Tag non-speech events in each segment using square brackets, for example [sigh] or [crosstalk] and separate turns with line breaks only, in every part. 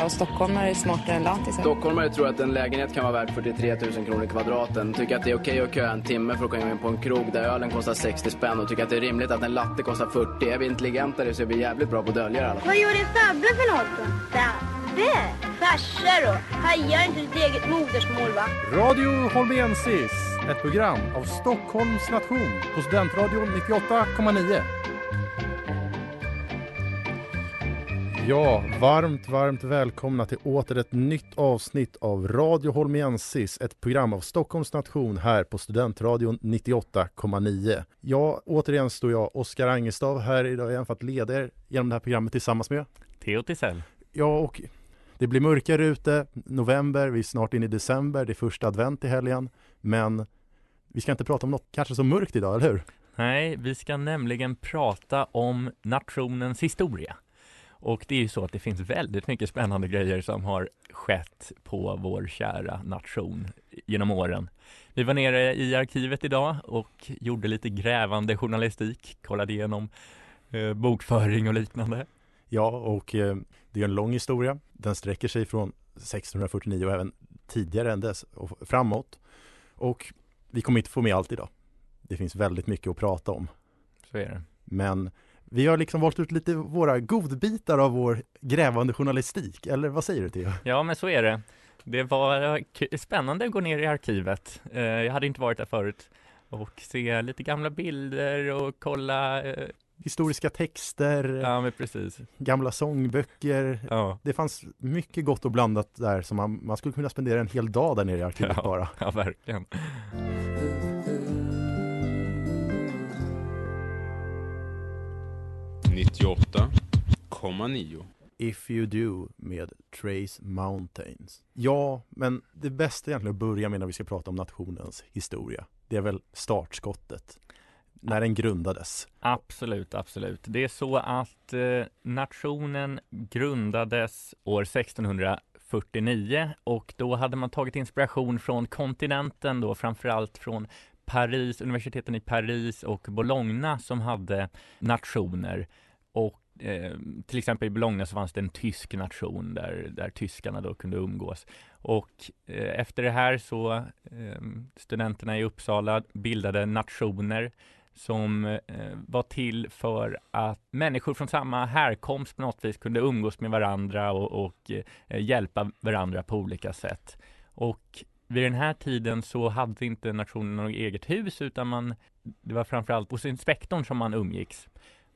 Ja, stockholmare är smartare än lantisar.
Stockholmare tror att en lägenhet kan vara värd 43 000 kronor kvadraten. Tycker att det är okej att köa en timme för att komma in på en krog där ölen kostar 60 spänn och tycker att det är rimligt att en latte kostar 40. Är vi intelligentare så är vi jävligt bra på att dölja det alla.
Vad gjorde Fabbe för något då? Fabbe? Farsa då? Hajar inte ditt eget modersmål va?
Radio Holmiensis, ett program av Stockholms nation på Studentradion 98,9. Ja, varmt, varmt välkomna till åter ett nytt avsnitt av Radio Holmiensis, ett program av Stockholms nation här på Studentradion 98,9. Ja, återigen står jag, Oskar Angestav, här idag igen för att leda er genom det här programmet tillsammans med
Theo Tisell.
Ja, och det blir mörkare ute, november, vi är snart inne i december, det är första advent i helgen, men vi ska inte prata om något kanske så mörkt idag, eller hur?
Nej, vi ska nämligen prata om nationens historia. Och det är ju så att det finns väldigt mycket spännande grejer som har skett på vår kära nation genom åren. Vi var nere i arkivet idag och gjorde lite grävande journalistik, kollade igenom eh, bokföring och liknande.
Ja, och eh, det är en lång historia. Den sträcker sig från 1649 och även tidigare än dess och framåt. Och vi kommer inte få med allt idag. Det finns väldigt mycket att prata om.
Så är det.
Men vi har liksom valt ut lite våra godbitar av vår grävande journalistik, eller vad säger du Theo?
Ja, men så är det. Det var spännande att gå ner i arkivet. Eh, jag hade inte varit där förut och se lite gamla bilder och kolla eh,
Historiska texter,
Ja, men precis.
gamla sångböcker.
Ja,
Det fanns mycket gott och blandat där som man, man skulle kunna spendera en hel dag där nere i arkivet
Ja.
bara.
ja verkligen.
If You Do med Trace Mountains. Ja, men det bästa egentligen att börja med när vi ska prata om nationens historia, det är väl startskottet. När den grundades.
Absolut, absolut. Det är så att eh, nationen grundades år 1649 och då hade man tagit inspiration från kontinenten då, framförallt från Paris, universiteten i Paris och Bologna som hade nationer. Och eh, till exempel i Bologna så fanns det en tysk nation där, där tyskarna då kunde umgås. Och eh, efter det här så eh, studenterna i Uppsala bildade nationer som eh, var till för att människor från samma härkomst på något vis kunde umgås med varandra och, och eh, hjälpa varandra på olika sätt. Och vid den här tiden så hade inte nationen något eget hus utan man, det var framförallt hos inspektorn som man umgicks.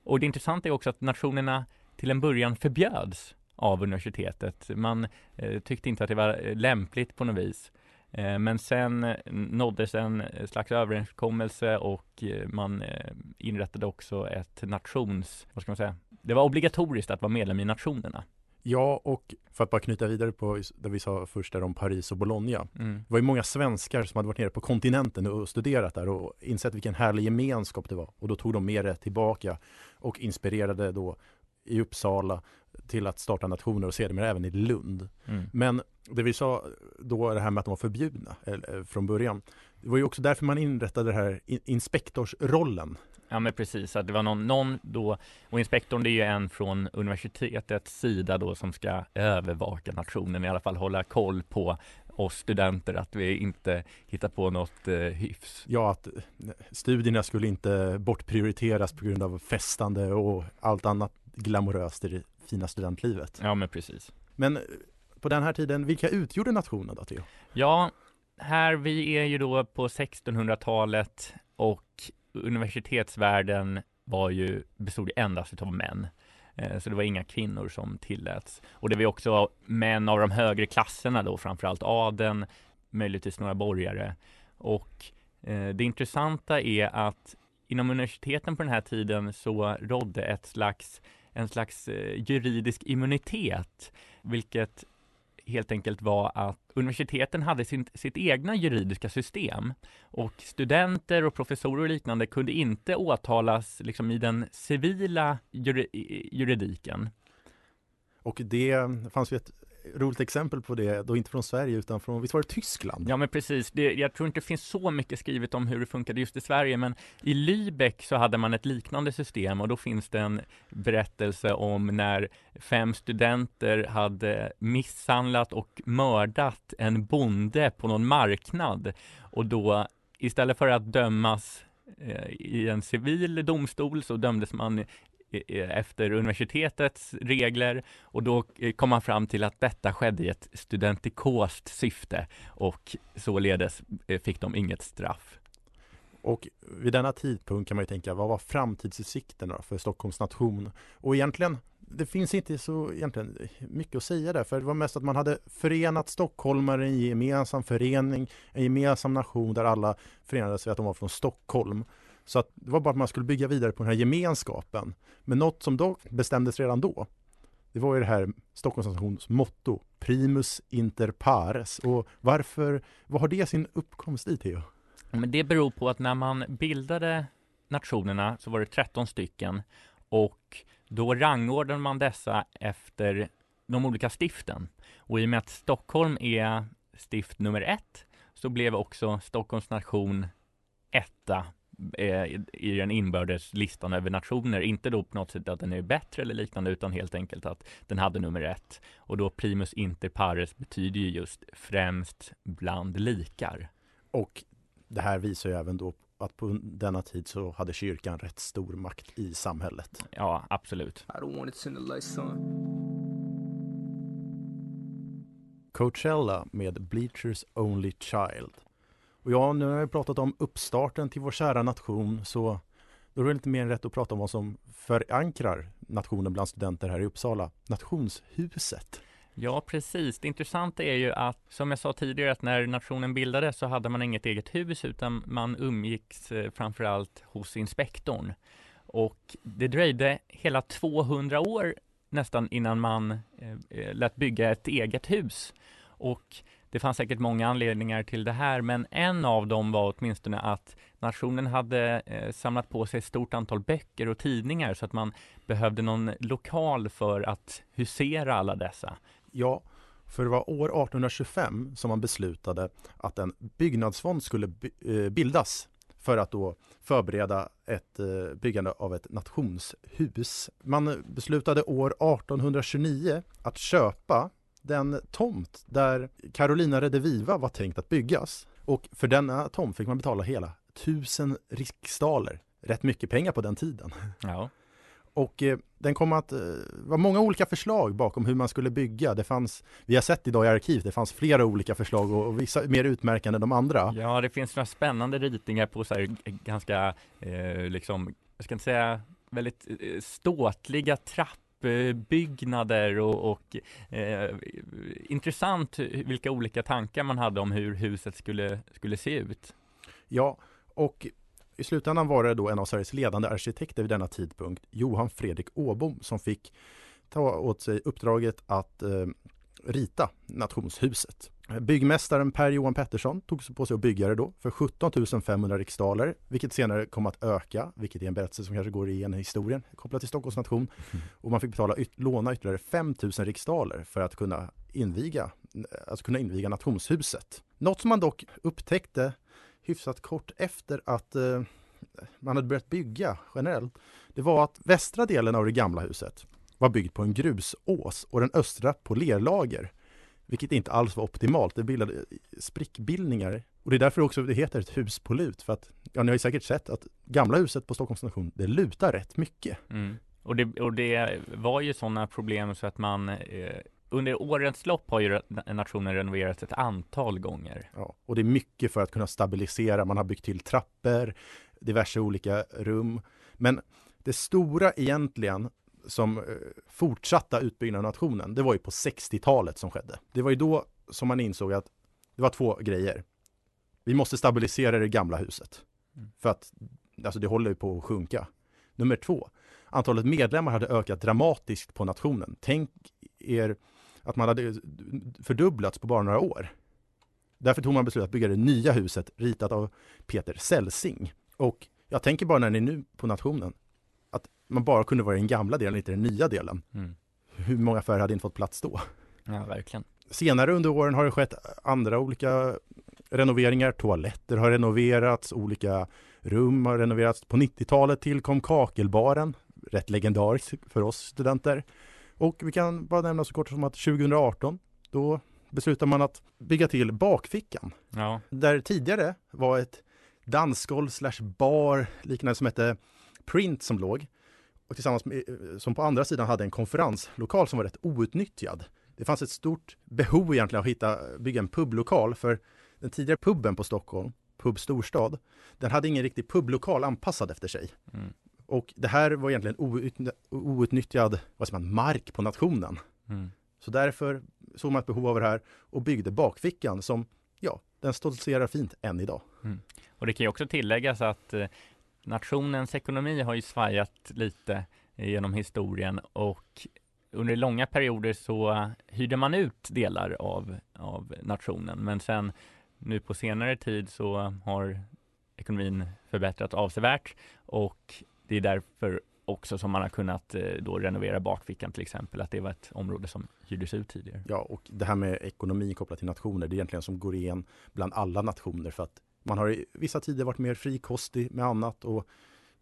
Och det intressanta är också att nationerna till en början förbjöds av universitetet. Man eh, tyckte inte att det var eh, lämpligt på något vis. Eh, Men sen eh, nåddes en eh, slags överenskommelse och man eh, inrättade också ett nations, vad ska man säga, det var obligatoriskt att vara medlem i nationerna.
Ja, och för att bara knyta vidare på det vi sa först där om Paris och Bologna.
Mm.
Det var ju många svenskar som hade varit nere på kontinenten och studerat där och insett vilken härlig gemenskap det var. Och då tog de med det tillbaka och inspirerade då i Uppsala till att starta nationer och sedermera även i Lund.
Mm.
Men det vi sa då, det här med att de var förbjudna eller, eh, från början. Det var ju också därför man inrättade det här in- inspektorsrollen.
Ja men precis, att det var någon, någon då, och inspektorn det är ju en från universitetets sida då som ska övervaka nationen, i alla fall hålla koll på oss studenter, att vi inte hittar på något eh, hyfs.
Ja, att eh, studierna skulle inte bortprioriteras på grund av festande och allt annat glamoröst i det fina studentlivet.
Ja men precis.
Men eh, på den här tiden, vilka utgjorde nationen då Theo?
Ja, här vi är ju då på 1600-talet och universitetsvärlden var ju, bestod ju endast av män. Eh, så det var inga kvinnor som tilläts. Och det var också män av de högre klasserna då, framförallt adeln, möjligtvis några borgare. Och eh, det intressanta är att inom universiteten på den här tiden så rådde ett slags, en slags eh, juridisk immunitet, vilket helt enkelt var att universiteten hade sin, sitt egna juridiska system och studenter och professorer och liknande kunde inte åtalas liksom, i den civila juri, juridiken.
Och det fanns ju ett roligt exempel på det, då inte från Sverige utan från, visst var det Tyskland?
Ja men precis, det, jag tror inte det finns så mycket skrivet om hur det funkade just i Sverige men i Lübeck så hade man ett liknande system och då finns det en berättelse om när fem studenter hade misshandlat och mördat en bonde på någon marknad och då istället för att dömas eh, i en civil domstol så dömdes man efter universitetets regler och då eh, kom man fram till att detta skedde i ett studentikost syfte och således eh, fick de inget straff.
Och vid denna tidpunkt kan man ju tänka, vad var framtidsutsikterna för Stockholms nation? Och egentligen, det finns inte så egentligen mycket att säga där, för det var mest att man hade förenat stockholmare i en gemensam förening, en gemensam nation där alla förenades vid att de var från Stockholm. Så att det var bara att man skulle bygga vidare på den här gemenskapen. Men något som dock bestämdes redan då, det var ju det här Stockholmsnations motto, primus inter pares. Och varför, vad har det sin uppkomst i Theo?
Men det beror på att när man bildade nationerna så var det 13 stycken och då rangordnade man dessa efter de olika stiften. Och i och med att Stockholm är stift nummer ett så blev också Stockholms nation etta i den inbördes listan över nationer. Inte då på något sätt att den är bättre eller liknande utan helt enkelt att den hade nummer ett. Och då primus inter pares betyder ju just främst bland likar.
Och det här visar ju även då att på denna tid så hade kyrkan rätt stor makt i samhället.
Ja, absolut.
Coachella med Bleachers Only Child. Och ja, nu har vi pratat om uppstarten till vår kära nation så då är det lite mer än rätt att prata om vad som förankrar nationen bland studenter här i Uppsala. Nationshuset.
Ja, precis. Det intressanta är ju att, som jag sa tidigare, att när nationen bildades så hade man inget eget hus utan man umgicks eh, framförallt hos inspektorn. Och det dröjde hela 200 år nästan innan man eh, eh, lät bygga ett eget hus. Och det fanns säkert många anledningar till det här, men en av dem var åtminstone att nationen hade eh, samlat på sig ett stort antal böcker och tidningar så att man behövde någon lokal för att husera alla dessa.
Ja, för det var år 1825 som man beslutade att en byggnadsfond skulle eh, bildas för att då förbereda ett eh, byggande av ett nationshus. Man beslutade år 1829 att köpa den tomt där Carolina Rediviva var tänkt att byggas. Och för denna tomt fick man betala hela tusen riksdaler. Rätt mycket pengar på den tiden.
Ja.
Och eh, den kom att eh, vara många olika förslag bakom hur man skulle bygga. Det fanns, vi har sett idag i arkiv, det fanns flera olika förslag och, och vissa mer utmärkande än de andra.
Ja, det finns några spännande ritningar på så här, ganska, eh, liksom, jag ska inte säga väldigt eh, ståtliga trappor byggnader och, och eh, intressant vilka olika tankar man hade om hur huset skulle, skulle se ut.
Ja, och i slutändan var det då en av Sveriges ledande arkitekter vid denna tidpunkt, Johan Fredrik Åbom, som fick ta åt sig uppdraget att eh, rita nationshuset. Byggmästaren Per-Johan Pettersson tog på sig att bygga det då för 17 500 riksdaler, vilket senare kom att öka, vilket är en berättelse som kanske går igen i historien kopplat till Stockholms nation. Mm. Och man fick betala yt låna ytterligare 5 000 riksdaler för att kunna inviga, alltså kunna inviga nationshuset. Något som man dock upptäckte hyfsat kort efter att eh, man hade börjat bygga generellt, det var att västra delen av det gamla huset var byggt på en grusås och den östra på lerlager. Vilket inte alls var optimalt. Det bildade sprickbildningar. Och det är därför också det heter ett hus på lut. För att, ja, ni har ju säkert sett att gamla huset på Stockholms station, det lutar rätt mycket.
Mm. Och, det, och det var ju sådana problem så att man eh, under årens lopp har ju nationen renoverats ett antal gånger.
Ja, och det är mycket för att kunna stabilisera. Man har byggt till trappor, diverse olika rum. Men det stora egentligen som eh, fortsatta utbyggnaden av nationen, det var ju på 60-talet som skedde. Det var ju då som man insåg att det var två grejer. Vi måste stabilisera det gamla huset. Mm. För att alltså det håller ju på att sjunka. Nummer två, antalet medlemmar hade ökat dramatiskt på nationen. Tänk er att man hade fördubblats på bara några år. Därför tog man beslut att bygga det nya huset ritat av Peter Celsing. Och jag tänker bara när ni är nu på nationen, man bara kunde vara i den gamla delen, inte den nya delen.
Mm.
Hur många affärer hade inte fått plats då?
Ja, verkligen.
Senare under åren har det skett andra olika renoveringar. Toaletter har renoverats, olika rum har renoverats. På 90-talet tillkom kakelbaren, rätt legendarisk för oss studenter. Och vi kan bara nämna så kort som att 2018, då beslutar man att bygga till bakfickan.
Ja.
Där tidigare var ett dansgolv slash bar liknande som hette Print som låg. Och tillsammans med, som på andra sidan hade en konferenslokal som var rätt outnyttjad. Det fanns ett stort behov egentligen att hitta, bygga en publokal för den tidigare puben på Stockholm, Pub Storstad, den hade ingen riktig publokal anpassad efter sig.
Mm.
Och det här var egentligen outnyttjad, outnyttjad vad säger man, mark på nationen.
Mm.
Så därför såg man ett behov av det här och byggde bakfickan som, ja, den stoltserar fint än idag.
Mm. Och det kan ju också tilläggas att eh, nationens ekonomi har ju svajat lite genom historien och under långa perioder så hyrde man ut delar av, av nationen men sen nu på senare tid så har ekonomin förbättrats avsevärt och det är därför också som man har kunnat eh, då renovera bakfickan till exempel, att det var ett område som hyrdes ut tidigare.
Ja, och det här med ekonomi kopplat till nationer, det är egentligen som går igen bland alla nationer för att man har i vissa tider varit mer frikostig med annat och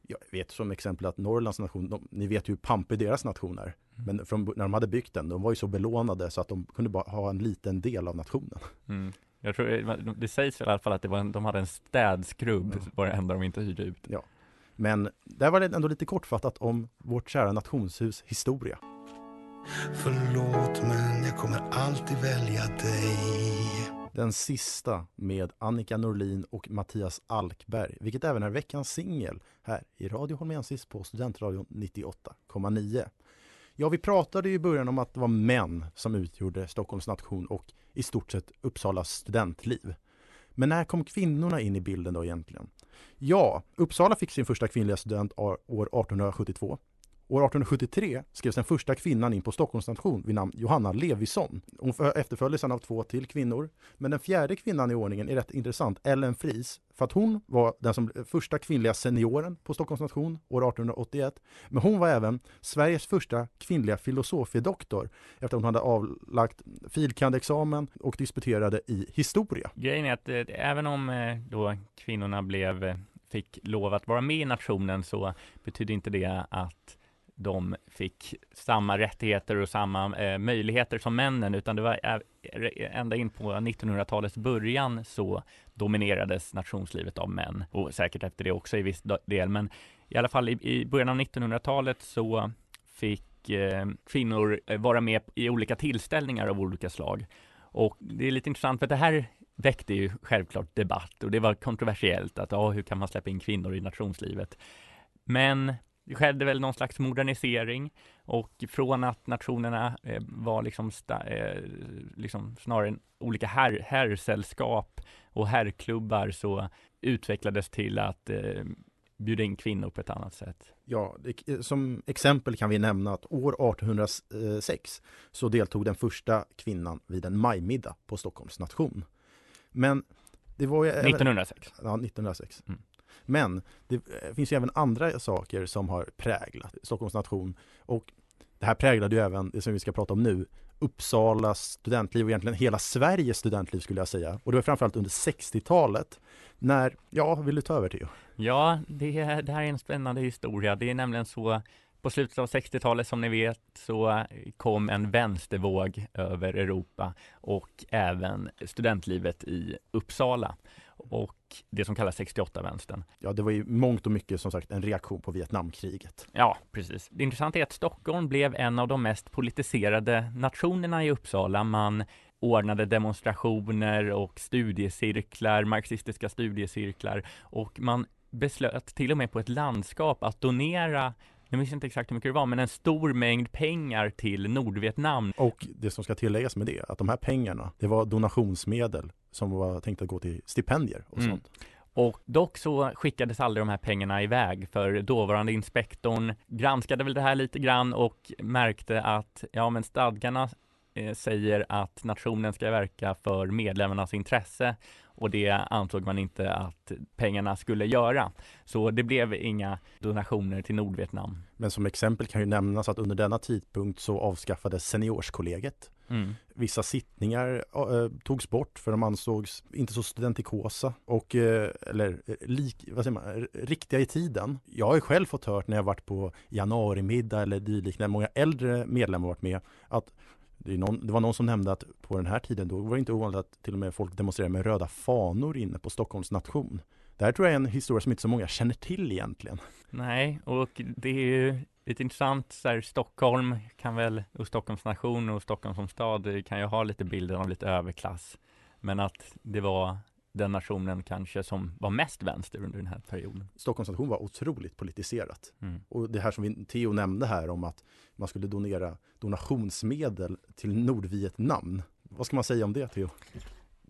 jag vet som exempel att Norrlands nation, de, ni vet ju hur pampig deras nation är. Mm. Men från, när de hade byggt den, de var ju så belånade så att de kunde bara ha en liten del av nationen.
Mm. Jag tror det sägs väl i alla fall att det var en, de hade en städskrubb, mm. var det enda de inte hyrde ut.
Ja. Men där var det ändå lite kortfattat om vårt kära nationshus historia.
Förlåt men jag kommer alltid välja dig.
Den sista med Annika Norlin och Mattias Alkberg, vilket även är veckans singel här i Radio Holmensis på Studentradion 98,9. Ja, vi pratade i början om att det var män som utgjorde Stockholms nation och i stort sett Uppsalas studentliv. Men när kom kvinnorna in i bilden då egentligen? Ja, Uppsala fick sin första kvinnliga student år 1872. År 1873 skrevs den första kvinnan in på Stockholms nation vid namn Johanna Levison. Hon efterföljdes av två till kvinnor. Men den fjärde kvinnan i ordningen är rätt intressant, Ellen Fries. För att hon var den som första kvinnliga senioren på Stockholms nation år 1881. Men hon var även Sveriges första kvinnliga filosofiedoktor efter att hon hade avlagt filkandexamen och disputerade i historia.
Grejen är att eh, även om eh, då kvinnorna blev, eh, fick lov att vara med i nationen så betyder inte det att de fick samma rättigheter och samma eh, möjligheter som männen, utan det var ända in på 1900-talets början så dominerades nationslivet av män och säkert efter det också i viss del. Men i alla fall i, i början av 1900-talet så fick eh, kvinnor eh, vara med i olika tillställningar av olika slag. Och det är lite intressant för det här väckte ju självklart debatt och det var kontroversiellt att ja, hur kan man släppa in kvinnor i nationslivet? Men det skedde väl någon slags modernisering och från att nationerna eh, var liksom, eh, liksom snarare olika herr, herrsällskap och herrklubbar så utvecklades till att eh, bjuda in kvinnor på ett annat sätt.
Ja, det, som exempel kan vi nämna att år 1806 så deltog den första kvinnan vid en majmiddag på Stockholms nation. Men det var ju...
1906?
Ja, 1906. Mm. Men det eh, finns ju även andra saker som har präglat Stockholms nation och det här präglade ju även det som vi ska prata om nu Uppsalas studentliv och egentligen hela Sveriges studentliv skulle jag säga. Och det var framförallt under 60-talet när, ja, vill du ta över Theo?
Ja, det, det här är en spännande historia. Det är nämligen så på slutet av 60-talet som ni vet så kom en vänstervåg över Europa och även studentlivet i Uppsala och det som kallas 68-vänstern.
Ja, det var ju mångt och mycket som sagt en reaktion på Vietnamkriget.
Ja, precis. Det intressanta är att Stockholm blev en av de mest politiserade nationerna i Uppsala. Man ordnade demonstrationer och studiecirklar, marxistiska studiecirklar och man beslöt till och med på ett landskap att donera jag minns inte exakt hur mycket det var, men en stor mängd pengar till Nordvietnam.
Och det som ska tilläggas med det, att de här pengarna, det var donationsmedel som var tänkt att gå till stipendier och mm. sånt.
Och dock så skickades aldrig de här pengarna iväg för dåvarande inspektorn granskade väl det här lite grann och märkte att ja men stadgarna eh, säger att nationen ska verka för medlemmarnas intresse och det ansåg man inte att pengarna skulle göra. Så det blev inga donationer till Nordvietnam.
Men som exempel kan ju nämnas att under denna tidpunkt så avskaffades seniorskollegiet.
Mm.
Vissa sittningar äh, togs bort för de ansågs inte så studentikosa och äh, eller eh, lik, vad säger man, riktiga i tiden. Jag har ju själv fått hört när jag varit på januarimiddag eller dylikt när många äldre medlemmar varit med att det, någon, det, var någon som nämnde att på den här tiden då var det inte ovanligt att till och med folk demonstrerade med röda fanor inne på Stockholms nation. Det här tror jag är en historia som inte så många känner till egentligen.
Nej, och det är ju lite intressant, så här, Stockholm kan väl, och Stockholms nation och Stockholm som stad kan ju ha lite bilder av lite överklass. Men att det var den nationen kanske som var mest vänster under den här perioden.
Stockholms nation var otroligt politiserat.
Mm.
Och det här som vi, Theo nämnde här om att man skulle donera donationsmedel till Nordvietnam. Vad ska man säga om det Theo?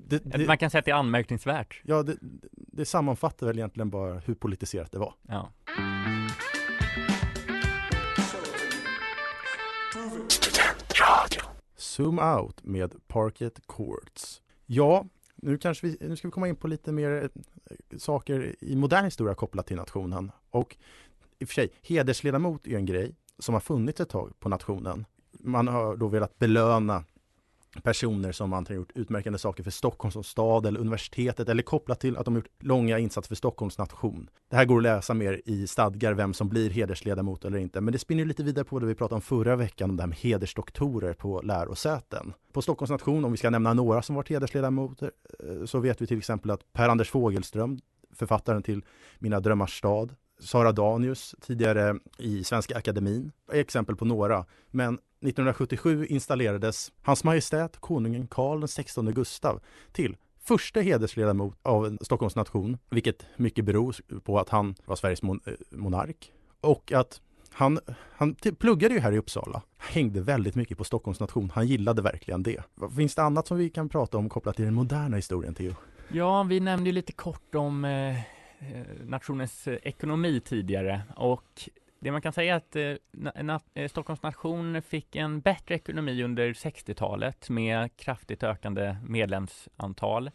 Det, det, man kan säga att det är anmärkningsvärt.
Ja, det, det sammanfattar väl egentligen bara hur politiserat det var.
Ja.
Zoom out med Parket Courts. Ja, nu, kanske vi, nu ska vi komma in på lite mer eh, saker i modern historia kopplat till nationen. Och i och för sig, hedersledamot är en grej som har funnits ett tag på nationen. Man har då velat belöna personer som antingen gjort utmärkande saker för Stockholm som stad eller universitetet eller kopplat till att de gjort långa insatser för Stockholms nation. Det här går att läsa mer i stadgar vem som blir hedersledamot eller inte, men det spinner lite vidare på det vi pratade om förra veckan om det här med hedersdoktorer på lärosäten. På Stockholms nation, om vi ska nämna några som varit hedersledamöter, eh, så vet vi till exempel att Per-Anders Fogelström, författaren till Mina drömmars stad, Sara Danius, tidigare i Svenska Akademin, är exempel på några. Men 1977 installerades Hans Majestät konungen Karl XVI Gustav till första hedersledamot av Stockholms nation, vilket mycket beror på att han var Sveriges mon eh, monark och att han, han pluggade ju här i Uppsala, hängde väldigt mycket på Stockholms nation. Han gillade verkligen det. Finns det annat som vi kan prata om kopplat till den moderna historien, Theo?
Ja, vi nämnde ju lite kort om eh, eh nationens eh, ekonomi tidigare och det man kan säga är att eh, na, eh, eh Stockholms nation fick en bättre ekonomi under 60-talet med kraftigt ökande medlemsantal.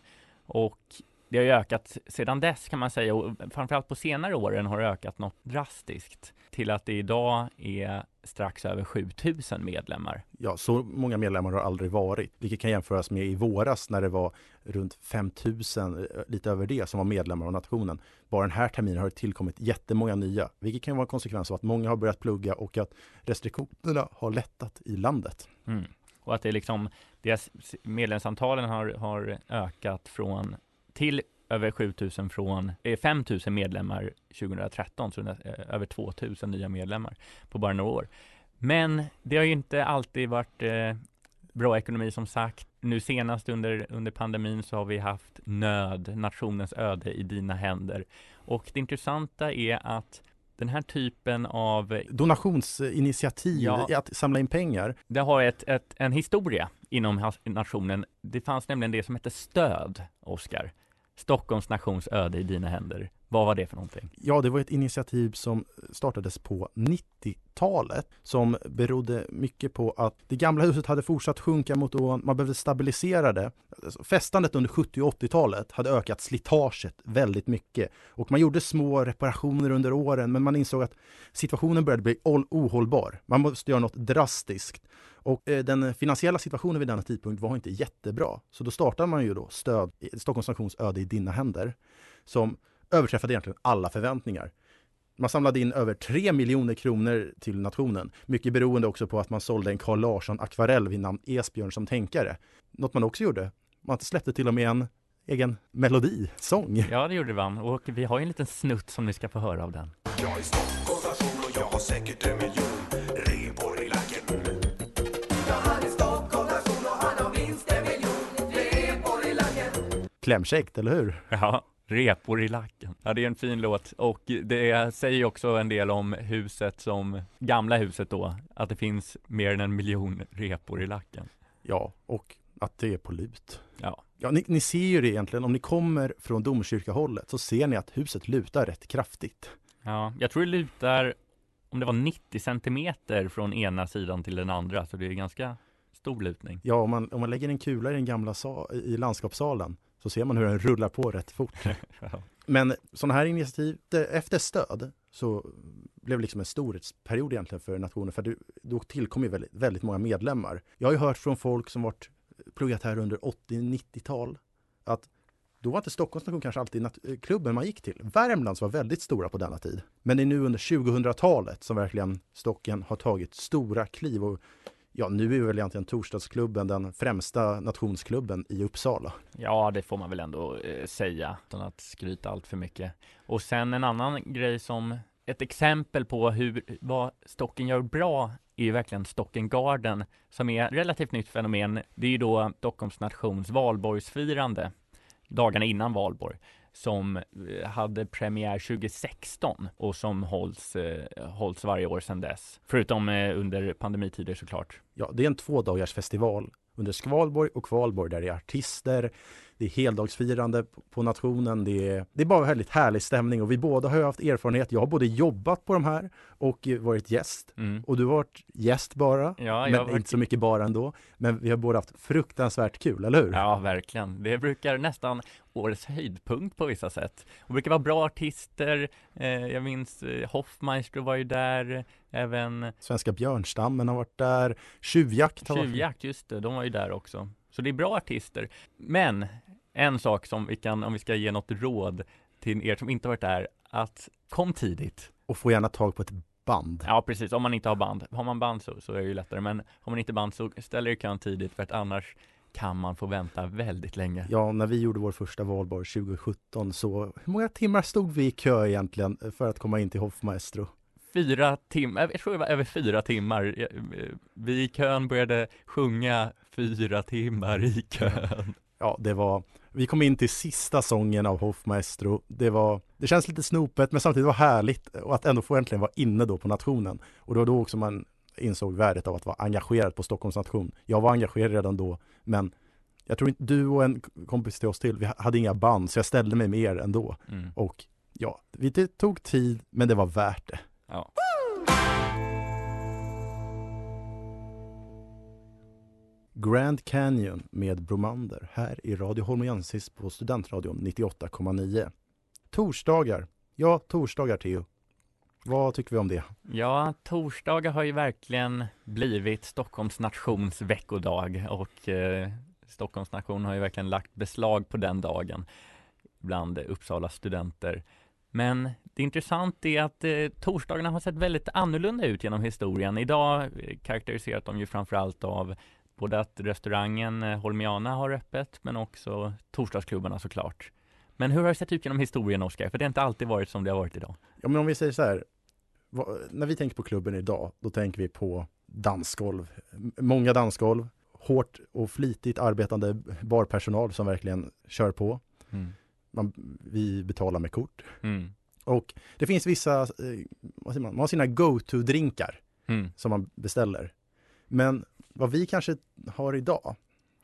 Och det har ju ökat sedan dess kan man säga och framförallt på senare åren har det ökat något drastiskt till att det idag är strax över 7000 medlemmar.
Ja, så många medlemmar har aldrig varit, vilket kan jämföras med i våras när det var runt 5000, eh, lite över det, som var medlemmar av nationen. Bara den här terminen har det tillkommit jättemånga nya, vilket kan vara en konsekvens av att många har börjat plugga och att restriktionerna har lättat i landet.
Mm. Och att det är liksom, deras medlemsantalen har, har ökat från till över 7000 från eh, 5000 medlemmar 2013, så eh, över 2000 nya medlemmar på bara några år. Men det har ju inte alltid varit eh, bra ekonomi som sagt. Nu senast under, under pandemin så har vi haft nöd, nationens öde i dina händer. Och det intressanta är att den här typen av
donationsinitiativ, ja, att samla in pengar.
Det har ett, ett, en historia inom nationen. Det fanns nämligen det som hette stöd, Oskar. Stockholms nations öde i dina händer. Vad var det för någonting?
Ja, det var ett initiativ som startades på 90-talet som berodde mycket på att det gamla huset hade fortsatt sjunka mot ån. Man behövde stabilisera det. Fästandet festandet under 70 och 80-talet hade ökat slitaget väldigt mycket och man gjorde små reparationer under åren, men man insåg att situationen började bli ohållbar. Man måste göra något drastiskt och eh, den finansiella situationen vid denna tidpunkt var inte jättebra. Så då startade man ju då stöd, Stockholms nations öde i dina händer, som överträffade egentligen alla förväntningar. Man samlade in över 3 miljoner kronor till nationen. Mycket beroende också på att man sålde en Carl Larsson akvarell vid namn Esbjörn som tänkare. Något man också gjorde, man släppte till och med en egen melodi, sång.
Ja, det gjorde man. Och vi har ju en liten snutt som ni ska få höra av den. Jag är Stockholms nation och jag har säkert en miljon
Klämkäckt, eller hur?
Ja, repor i lacken. Ja, det är en fin låt och det säger också en del om huset som, gamla huset då, att det finns mer än en miljon repor i lacken.
Ja, och att det är på lut.
Ja.
Ja, ni, ni ser ju det egentligen, om ni kommer från domkyrkahållet så ser ni att huset lutar rätt kraftigt.
Ja, jag tror det lutar, om det var 90 centimeter från ena sidan till den andra, så det är ganska stor lutning.
Ja, om man, om man lägger en kula i den gamla sa, i landskapssalen så ser man hur den rullar på rätt fort. [laughs] Men sådana här initiativ, efter stöd så blev det liksom en storhetsperiod egentligen för nationen för det, då tillkom ju väldigt, väldigt många medlemmar. Jag har ju hört från folk som varit pluggat här under 80-90-tal att då var inte Stockholms nation kanske alltid klubben man gick till. Värmlands var väldigt stora på denna tid. Men det är nu under 2000-talet som verkligen Stocken har tagit stora kliv. Och ja, nu är väl egentligen Torsdagsklubben den främsta nationsklubben i Uppsala.
Ja, det får man väl ändå eh, säga utan att skryta allt för mycket. Och sen en annan grej som ett exempel på hur, vad Stocken gör bra är ju verkligen Stocken Garden som är relativt nytt fenomen. Det är ju då Stockholms nations valborgsfirande dagarna innan valborg som eh, hade premiär 2016 och som hålls, eh, hålls varje år sedan dess. Förutom eh, under pandemitider såklart.
Ja, det är en två dagars festival under Skvalborg och Kvalborg där det är artister, det är heldagsfirande på nationen. Det är, det är bara väldigt härlig stämning och vi båda har haft erfarenhet. Jag har både jobbat på de här och varit gäst. Mm. Och du har varit gäst bara, ja, men varit... inte så mycket bara ändå. Men vi har båda haft fruktansvärt kul, eller hur?
Ja, verkligen. Det brukar nästan årets höjdpunkt på vissa sätt. Och brukar vara bra artister. Eh, jag minns eh, Hoffmeister var ju där, även
Svenska björnstammen har varit där, Tjuvjakt
har Tjuvjakt, just det, de var ju där också. Så det är bra artister. Men en sak som vi kan, om vi ska ge något råd till er som inte varit där, att kom tidigt.
Och få gärna tag på ett band.
Ja, precis. Om man inte har band. Har man band så, så är det ju lättare. Men har man inte band så ställer er kön tidigt för att annars kan man få vänta väldigt länge.
Ja, när vi gjorde vår första valborg 2017 så hur många timmar stod vi i kö egentligen för att komma in till Hoffmaestro?
Fyra timmar, jag tror det var över fyra timmar. Vi i kön började sjunga fyra timmar i kön.
Ja, det var, vi kom in till sista sången av Hoffmaestro. Det var, det känns lite snopet men samtidigt var härligt och att ändå få äntligen vara inne då på nationen. Och det var då också man insåg värdet av att vara engagerad på Stockholms nation. Jag var engagerad redan då, men jag tror inte du och en kompis till oss till, vi hade inga band, så jag ställde mig med er ändå. Mm. Och ja, det tog tid, men det var värt det. Ja. Grand Canyon med Bromander här i Radio Holmiensis på Studentradion 98,9. Torsdagar. Ja, torsdagar Theo. Vad tycker vi om det?
Ja, torsdagar har ju verkligen blivit Stockholms nations veckodag och eh, Stockholms nation har ju verkligen lagt beslag på den dagen bland Uppsala studenter. Men det intressanta är att eh, torsdagarna har sett väldigt annorlunda ut genom historien. Idag eh, karaktäriseras de ju framförallt av både att restaurangen eh, Holmiana har öppet men också torsdagsklubbarna såklart. Men hur har det sett ut genom historien Oskar? För det har inte alltid varit som det har varit idag.
Ja men om vi säger så här, när vi tänker på klubben idag, då tänker vi på dansgolv. Många dansgolv, hårt och flitigt arbetande barpersonal som verkligen kör på. Mm. Man, vi betalar med kort. Mm. Och det finns vissa, eh, vad säger man, man har sina go-to-drinkar mm. som man beställer. Men vad vi kanske har idag,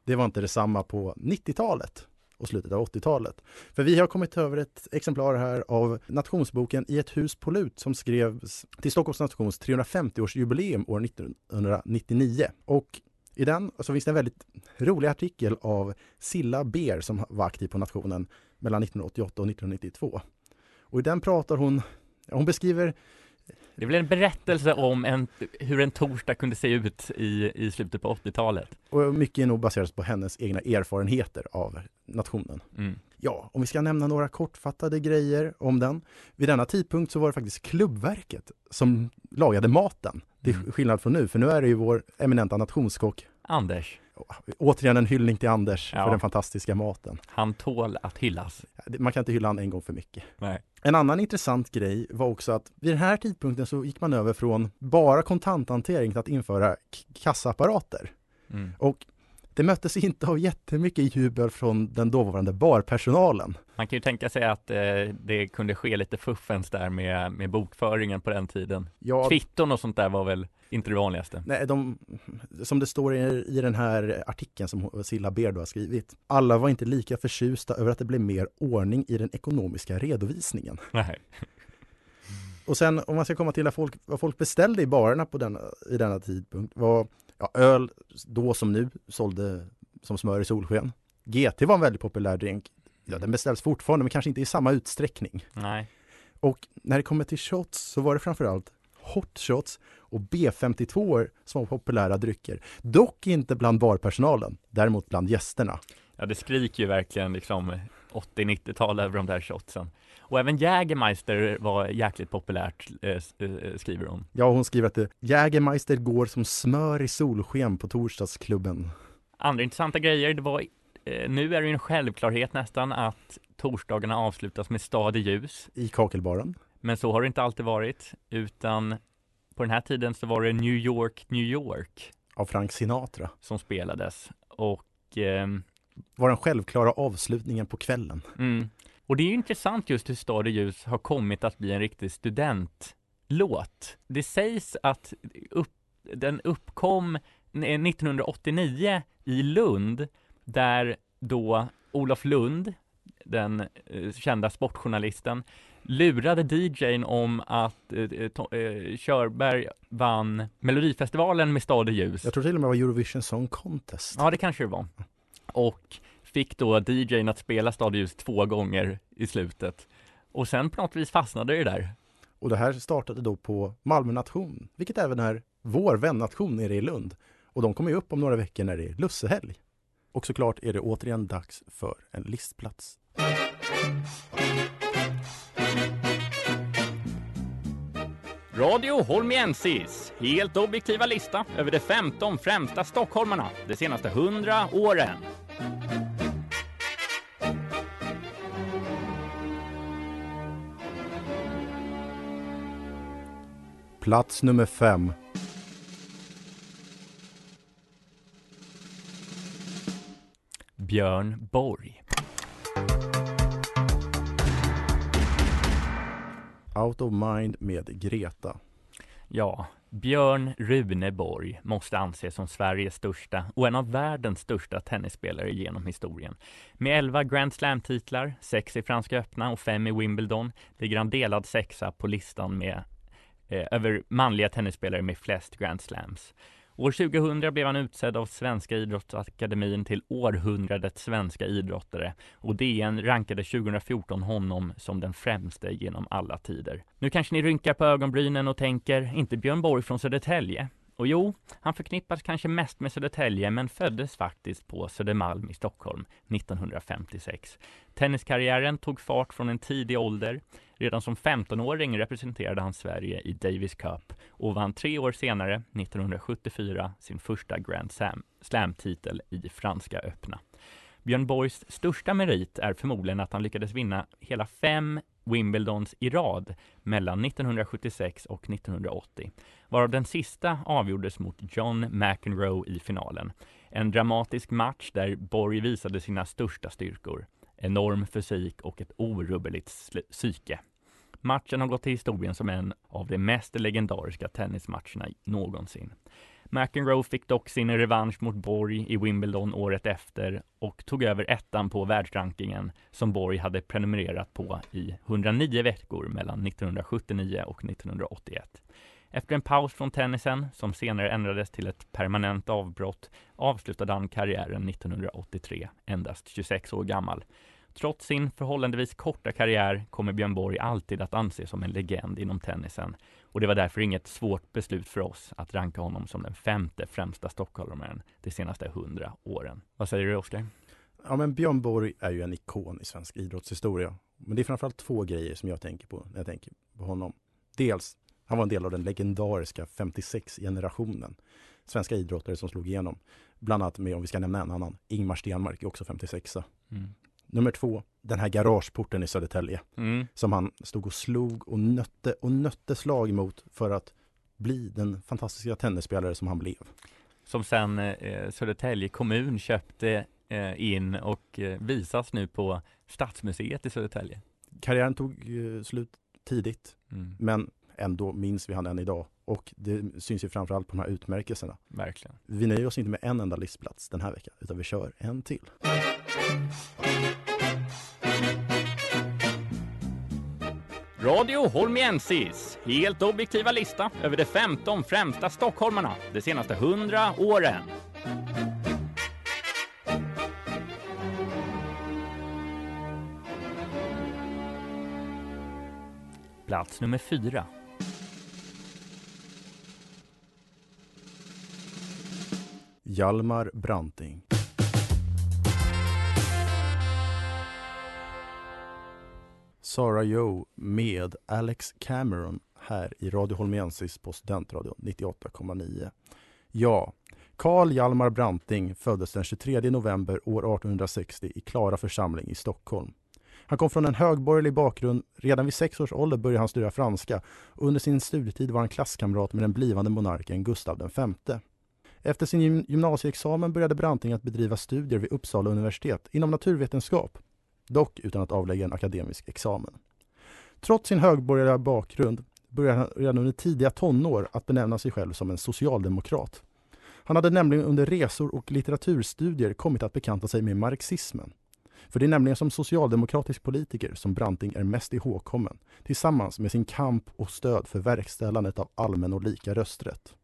det var inte detsamma på 90-talet och slutet av 80-talet. För vi har kommit över ett exemplar här av nationsboken I ett hus på lut som skrevs till Stockholms nations 350-årsjubileum år 1999. Och i den så finns det en väldigt rolig artikel av Silla Ber som var aktiv på Nationen mellan 1988 och 1992. Och i den pratar hon, hon beskriver
det blir en berättelse om en, hur en torsdag kunde se ut i, i slutet på 80-talet.
Och mycket är nog baserat på hennes egna erfarenheter av nationen. Mm. Ja, om vi ska nämna några kortfattade grejer om den. Vid denna tidpunkt så var det faktiskt Klubbverket som lagade maten. Till mm. skillnad från nu, för nu är det ju vår eminenta nationskock
Anders.
Återigen en hyllning till Anders ja. för den fantastiska maten.
Han tål att hyllas.
Man kan inte hylla honom en gång för mycket. Nej. En annan intressant grej var också att vid den här tidpunkten så gick man över från bara kontanthantering till att införa kassaapparater. Mm. Och det möttes inte av jättemycket jubel från den dåvarande barpersonalen.
Man kan ju tänka sig att eh, det kunde ske lite fuffens där med, med bokföringen på den tiden. Ja, Kvitton och sånt där var väl inte det vanligaste?
Nej, de, som det står i, i den här artikeln som Silla Beer har skrivit. Alla var inte lika förtjusta över att det blev mer ordning i den ekonomiska redovisningen. Nej. Och sen om man ska komma till folk, vad folk beställde i barerna på denna, i denna tidpunkt var ja, öl då som nu sålde som smör i solsken. GT var en väldigt populär drink. Ja, den beställs fortfarande men kanske inte i samma utsträckning.
Nej.
Och när det kommer till shots så var det framförallt hot shots och B52 som var populära drycker. Dock inte bland barpersonalen, däremot bland gästerna.
Ja, det skriker ju verkligen liksom 80-90-tal över de där shotsen. Och även Jägermeister var jäkligt populärt, eh, eh, skriver hon.
Ja, hon skriver att det, Jägermeister går som smör i solsken på torsdagsklubben.
Andra intressanta grejer, det var eh, nu är det en självklarhet nästan att torsdagarna avslutas med Stad i ljus.
I kakelbaren.
Men så har det inte alltid varit, utan på den här tiden så var det New York, New York.
Av Frank Sinatra.
Som spelades. Och eh,
var den självklara avslutningen på kvällen.
Mm. Och det är intressant just hur Stad i ljus har kommit att bli en riktig studentlåt. Det sägs att upp, den uppkom 1989 i Lund, där då Olof Lund, den eh, kända sportjournalisten, lurade DJn om att eh, eh, Körberg vann Melodifestivalen med Stad i ljus.
Jag tror till och med det var Eurovision Song Contest.
Ja, det kanske det var. Och fick då DJn att spela Stad i ljus två gånger i slutet. Och sen på något vis fastnade det där.
Och det här startade då på Malmö nation, vilket även är vår vännation nere i Lund. Och de kommer ju upp om några veckor när det är lussehelg. Och såklart är det återigen dags för en listplats.
Radio Holmiensis, helt objektiva lista över de 15 främsta stockholmarna de senaste 100 åren.
Plats nummer fem.
Björn Borg.
Out of Mind med Greta.
Ja, Björn Runeborg måste anses som Sveriges största och en av världens största tennisspelare genom historien. Med 11 Grand Slam-titlar, 6 i Franska öppna och 5 i Wimbledon ligger han delad sexa på listan med eh, över manliga tennisspelare med flest Grand Slams. År 2000 blev han utsedd av Svenska idrottsakademin till århundradets svenska idrottare och DN rankade 2014 honom som den främste genom alla tider. Nu kanske ni rynkar på ögonbrynen och tänker, inte Björn Borg från Södertälje? Och jo, han förknippas kanske mest med Södertälje men föddes faktiskt på Södermalm i Stockholm 1956. Tenniskarriären tog fart från en tidig ålder. Redan som 15-åring representerade han Sverige i Davis Cup och vann tre år senare, 1974, sin första Grand Slam-titel i Franska öppna. Björn Borgs största merit är förmodligen att han lyckades vinna hela fem Wimbledons i rad mellan 1976 och 1980, varav den sista avgjordes mot John McEnroe i finalen. En dramatisk match där Borg visade sina största styrkor, enorm fysik och ett orubbeligt psyke. Matchen har gått till historien som en av de mest legendariska tennismatcherna någonsin. McEnroe fick dock sin revansch mot Borg i Wimbledon året efter och tog över ettan på världsrankingen som Borg hade prenumererat på i 109 veckor mellan 1979 och 1981. Efter en paus från tennisen, som senare ändrades till ett permanent avbrott, avslutade han karriären 1983, endast 26 år gammal. Trots sin förhållandevis korta karriär kommer Björn Borg alltid att anses som en legend inom tennisen och det var därför inget svårt beslut för oss att ranka honom som den femte främsta stockholmaren de senaste hundra åren. Vad säger du Oskar?
Ja men Björn Borg är ju en ikon i svensk idrottshistoria. Men det är framförallt två grejer som jag tänker på när jag tänker på honom. Dels, han var en del av den legendariska 56-generationen svenska idrottare som slog igenom. Bland annat med, om vi ska nämna en annan, Ingmar Stenmark, också 56 mm. Nummer två, den här garageporten i Södertälje. Mm. Som han stod och slog och nötte och nötte slag mot för att bli den fantastiska tennisspelare som han blev.
Som sen eh, Södertälje kommun köpte eh, in och eh, visas nu på Stadsmuseet i Södertälje.
Karriären tog eh, slut tidigt, mm. men ändå minns vi han än idag. Och det syns ju framförallt på de här utmärkelserna.
Verkligen.
Vi nöjer oss inte med en enda listplats den här veckan, utan vi kör en till.
Radio Holmiensis, helt objektiva lista över de 15 främsta stockholmarna de senaste 100 åren. Plats nummer 4.
Hjalmar Branting. Sara Joe med Alex Cameron här i Radio Holmiensis på Studentradion 98,9. Ja, Karl Hjalmar Branting föddes den 23 november år 1860 i Klara församling i Stockholm. Han kom från en högborgerlig bakgrund. Redan vid sex års ålder började han studera franska och under sin studietid var han klasskamrat med den blivande monarken Gustav V. Efter sin gymnasieexamen började Branting att bedriva studier vid Uppsala universitet inom naturvetenskap, dock utan att avlägga en akademisk examen. Trots sin högborgerliga bakgrund började han redan under tidiga tonår att benämna sig själv som en socialdemokrat. Han hade nämligen under resor och litteraturstudier kommit att bekanta sig med marxismen. För det är nämligen som socialdemokratisk politiker som Branting är mest ihågkommen, tillsammans med sin kamp och stöd för verkställandet av allmän och lika rösträtt.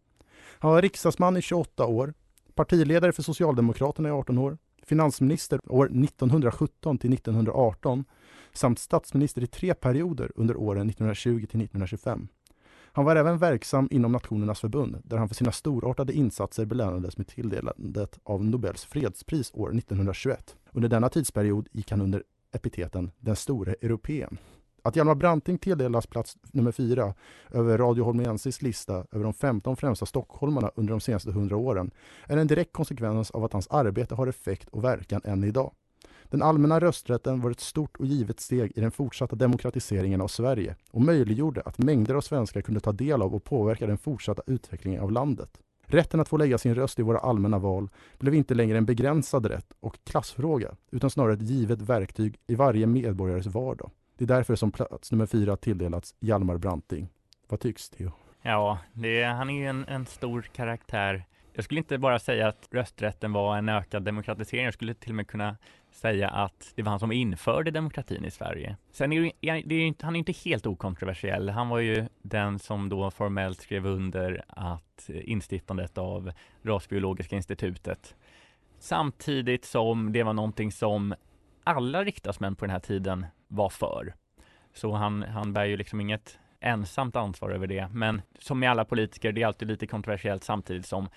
Han var riksdagsman i 28 år, partiledare för Socialdemokraterna i 18 år, finansminister år 1917 till 1918 samt statsminister i tre perioder under åren 1920 till 1925. Han var även verksam inom Nationernas förbund där han för sina storartade insatser belönades med tilldelandet av Nobels fredspris år 1921. Under denna tidsperiod gick han under epiteten ”den store europeen”. Att Hjalmar Branting tilldelas plats nummer fyra över Radio Holmensis lista över de 15 främsta stockholmarna under de senaste 100 åren är en direkt konsekvens av att hans arbete har effekt och verkan än idag. Den allmänna rösträtten var ett stort och givet steg i den fortsatta demokratiseringen av Sverige och möjliggjorde att mängder av svenskar kunde ta del av och påverka den fortsatta utvecklingen av landet. Rätten att få lägga sin röst i våra allmänna val blev inte längre en begränsad rätt och klassfråga, utan snarare ett givet verktyg i varje medborgares vardag. Det är därför som plats nummer fyra tilldelats Hjalmar Branting. Vad tycks Theo?
Ja, det, han är ju en, en stor karaktär. Jag skulle inte bara säga att rösträtten var en ökad demokratisering. Jag skulle till och med kunna säga att det var han som införde demokratin i Sverige. Sen är det, det är inte, han är inte helt okontroversiell. Han var ju den som då formellt skrev under att eh, instiftandet av Rasbiologiska institutet. Samtidigt som det var någonting som alla riksdagsmän på den här tiden var för. Så han, han bär ju liksom inget ensamt ansvar över det. Men som med alla politiker, det är alltid lite kontroversiellt samtidigt som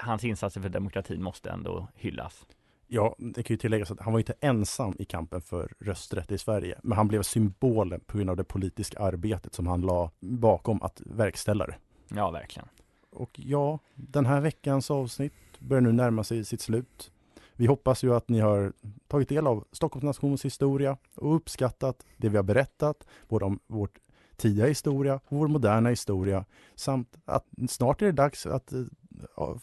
hans insatser för demokratin måste ändå hyllas.
Ja, det kan ju tilläggas att han var inte ensam i kampen för rösträtt i Sverige, men han blev symbolen på grund av det politiska arbetet som han la bakom att verkställa det.
Ja, verkligen.
Och ja, den här veckans avsnitt börjar nu närma sig sitt slut. Vi hoppas ju att ni har tagit del av Stockholms nations historia och uppskattat det vi har berättat, både om vårt tidiga historia och vår moderna historia, samt att snart är det dags att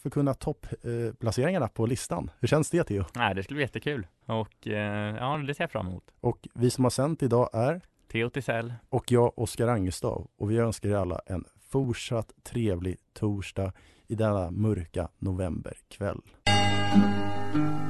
förkunna topplaceringarna på listan. Hur känns det Theo?
Nej, det skulle bli jättekul och eh, ja, det ser jag fram emot.
Och vi som har sänt idag är
Theo Tisell
och jag Oskar Angestav och vi önskar er alla en fortsatt trevlig torsdag i denna mörka novemberkväll.
Du